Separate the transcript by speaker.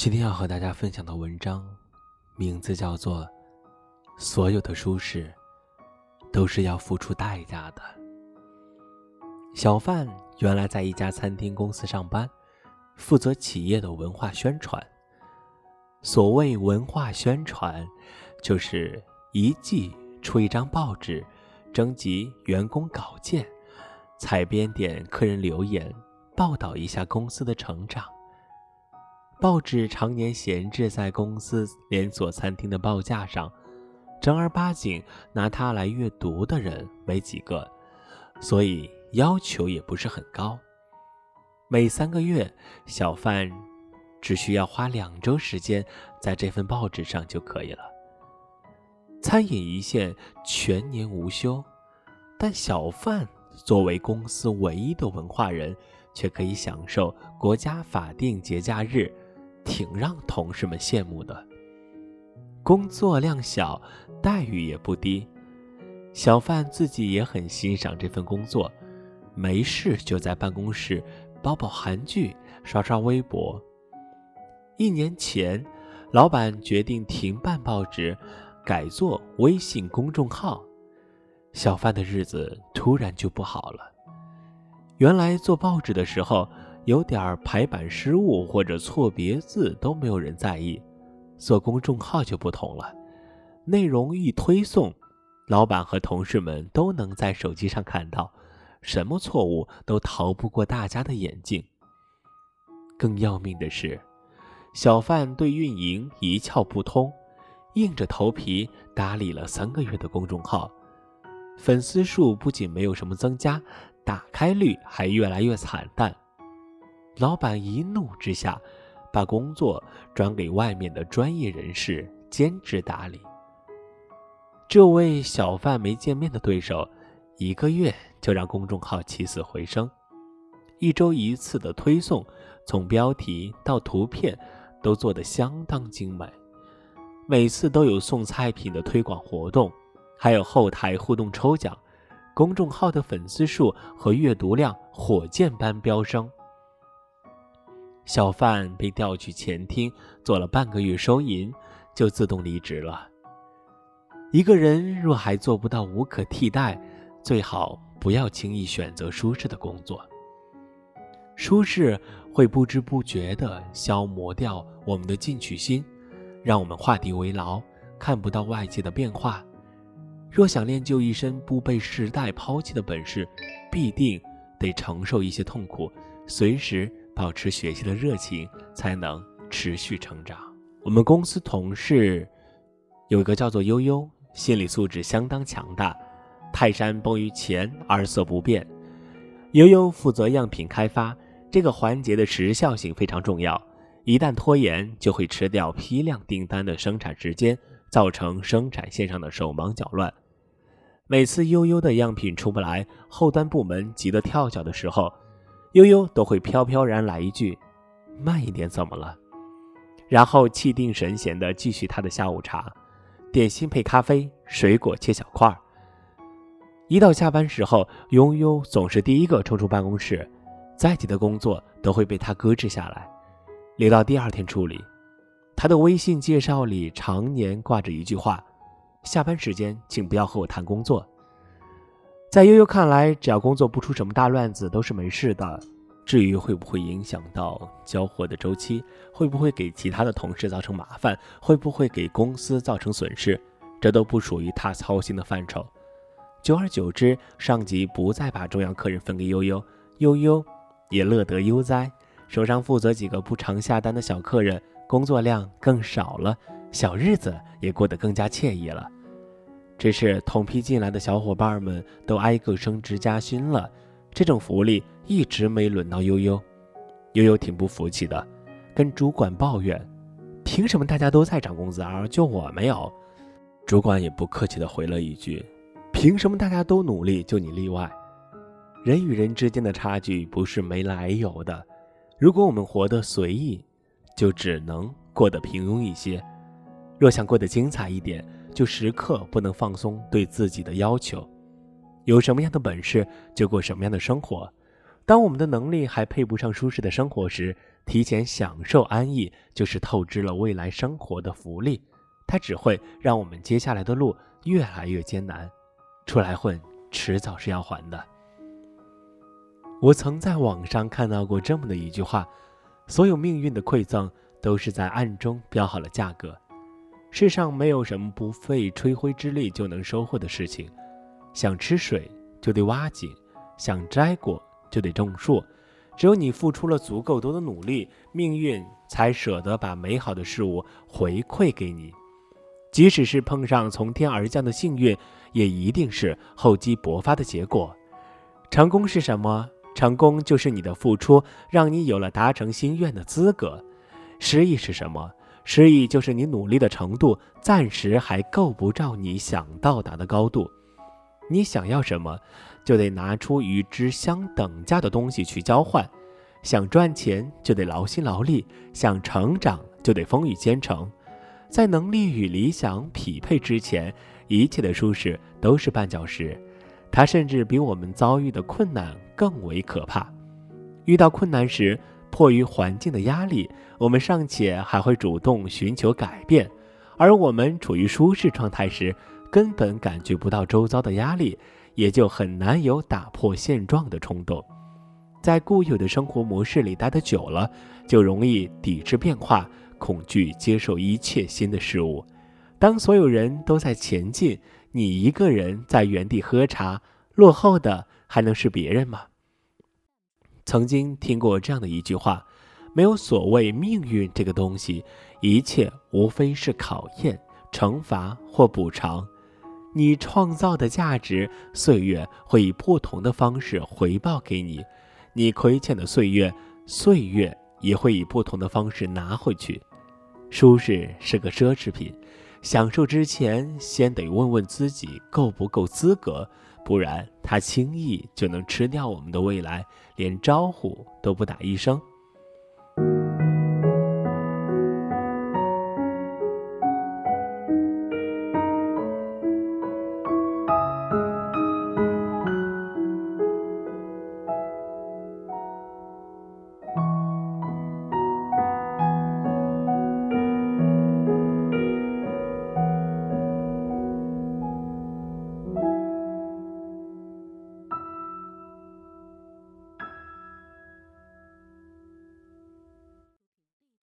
Speaker 1: 今天要和大家分享的文章，名字叫做《所有的舒适都是要付出代价的》。小范原来在一家餐厅公司上班，负责企业的文化宣传。所谓文化宣传，就是一季出一张报纸，征集员工稿件，采编点客人留言，报道一下公司的成长。报纸常年闲置在公司连锁餐厅的报架上，正儿八经拿它来阅读的人没几个，所以要求也不是很高。每三个月，小范只需要花两周时间在这份报纸上就可以了。餐饮一线全年无休，但小范作为公司唯一的文化人，却可以享受国家法定节假日。挺让同事们羡慕的。工作量小，待遇也不低。小范自己也很欣赏这份工作，没事就在办公室煲煲韩剧，刷刷微博。一年前，老板决定停办报纸，改做微信公众号。小范的日子突然就不好了。原来做报纸的时候。有点排版失误或者错别字都没有人在意，做公众号就不同了，内容一推送，老板和同事们都能在手机上看到，什么错误都逃不过大家的眼睛。更要命的是，小范对运营一窍不通，硬着头皮打理了三个月的公众号，粉丝数不仅没有什么增加，打开率还越来越惨淡。老板一怒之下，把工作转给外面的专业人士兼职打理。这位小范没见面的对手，一个月就让公众号起死回生。一周一次的推送，从标题到图片都做得相当精美。每次都有送菜品的推广活动，还有后台互动抽奖，公众号的粉丝数和阅读量火箭般飙升。小贩被调去前厅做了半个月收银，就自动离职了。一个人若还做不到无可替代，最好不要轻易选择舒适的工作。舒适会不知不觉地消磨掉我们的进取心，让我们画地为牢，看不到外界的变化。若想练就一身不被时代抛弃的本事，必定得承受一些痛苦，随时。保持学习的热情，才能持续成长。我们公司同事有一个叫做悠悠，心理素质相当强大。泰山崩于前而色不变。悠悠负责样品开发，这个环节的时效性非常重要，一旦拖延，就会吃掉批量订单的生产时间，造成生产线上的手忙脚乱。每次悠悠的样品出不来，后端部门急得跳脚的时候。悠悠都会飘飘然来一句：“慢一点，怎么了？”然后气定神闲地继续他的下午茶，点心配咖啡，水果切小块儿。一到下班时候，悠悠总是第一个冲出办公室，再急的工作都会被他搁置下来，留到第二天处理。他的微信介绍里常年挂着一句话：“下班时间请不要和我谈工作。”在悠悠看来，只要工作不出什么大乱子，都是没事的。至于会不会影响到交货的周期，会不会给其他的同事造成麻烦，会不会给公司造成损失，这都不属于他操心的范畴。久而久之，上级不再把重要客人分给悠悠，悠悠也乐得悠哉，手上负责几个不常下单的小客人，工作量更少了，小日子也过得更加惬意了。只是同批进来的小伙伴们都挨个升职加薪了，这种福利一直没轮到悠悠。悠悠挺不服气的，跟主管抱怨：“凭什么大家都在涨工资，而就我没有？”主管也不客气的回了一句：“凭什么大家都努力，就你例外？”人与人之间的差距不是没来由的。如果我们活得随意，就只能过得平庸一些；若想过得精彩一点，就时刻不能放松对自己的要求，有什么样的本事就过什么样的生活，当我们的能力还配不上舒适的生活时，提前享受安逸就是透支了未来生活的福利。它只会让我们接下来的路越来越艰难。出来混，迟早是要还的。我曾在网上看到过这么的一句话：所有命运的馈赠，都是在暗中标好了价格。世上没有什么不费吹灰之力就能收获的事情。想吃水，就得挖井；想摘果。就得种树，只有你付出了足够多的努力，命运才舍得把美好的事物回馈给你。即使是碰上从天而降的幸运，也一定是厚积薄发的结果。成功是什么？成功就是你的付出让你有了达成心愿的资格。失意是什么？失意就是你努力的程度暂时还够不着你想到达的高度。你想要什么？就得拿出与之相等价的东西去交换，想赚钱就得劳心劳力，想成长就得风雨兼程。在能力与理想匹配之前，一切的舒适都是绊脚石，它甚至比我们遭遇的困难更为可怕。遇到困难时，迫于环境的压力，我们尚且还会主动寻求改变；而我们处于舒适状态时，根本感觉不到周遭的压力。也就很难有打破现状的冲动，在固有的生活模式里待得久了，就容易抵制变化，恐惧接受一切新的事物。当所有人都在前进，你一个人在原地喝茶，落后的还能是别人吗？曾经听过这样的一句话：没有所谓命运这个东西，一切无非是考验、惩罚或补偿。你创造的价值，岁月会以不同的方式回报给你；你亏欠的岁月，岁月也会以不同的方式拿回去。舒适是个奢侈品，享受之前先得问问自己够不够资格，不然他轻易就能吃掉我们的未来，连招呼都不打一声。